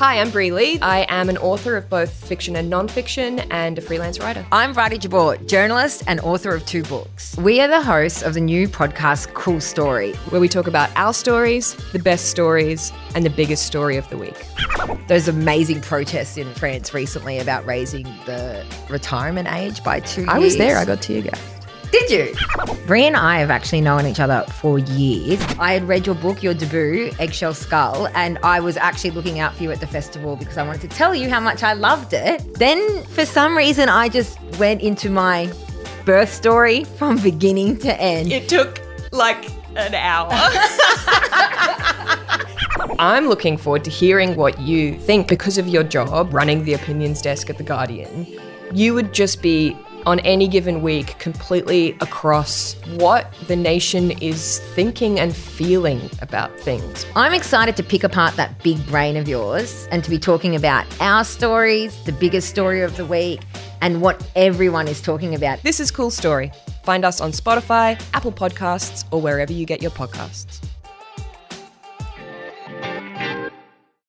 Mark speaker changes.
Speaker 1: Hi, I'm Bri Lee. I am an author of both fiction and nonfiction and a freelance writer.
Speaker 2: I'm Bridie Jabour, journalist and author of two books. We are the hosts of the new podcast Cool Story,
Speaker 1: where we talk about our stories, the best stories, and the biggest story of the week.
Speaker 2: Those amazing protests in France recently about raising the retirement age by two
Speaker 1: I was there, I got tear gassed.
Speaker 2: Did you? Bri and I have actually known each other for years. I had read your book, your debut, Eggshell Skull, and I was actually looking out for you at the festival because I wanted to tell you how much I loved it. Then, for some reason, I just went into my birth story from beginning to end.
Speaker 1: It took like an hour. I'm looking forward to hearing what you think because of your job running the opinions desk at The Guardian. You would just be on any given week completely across what the nation is thinking and feeling about things.
Speaker 2: I'm excited to pick apart that big brain of yours and to be talking about our stories, the biggest story of the week, and what everyone is talking about.
Speaker 1: This is Cool Story. Find us on Spotify, Apple Podcasts, or wherever you get your podcasts.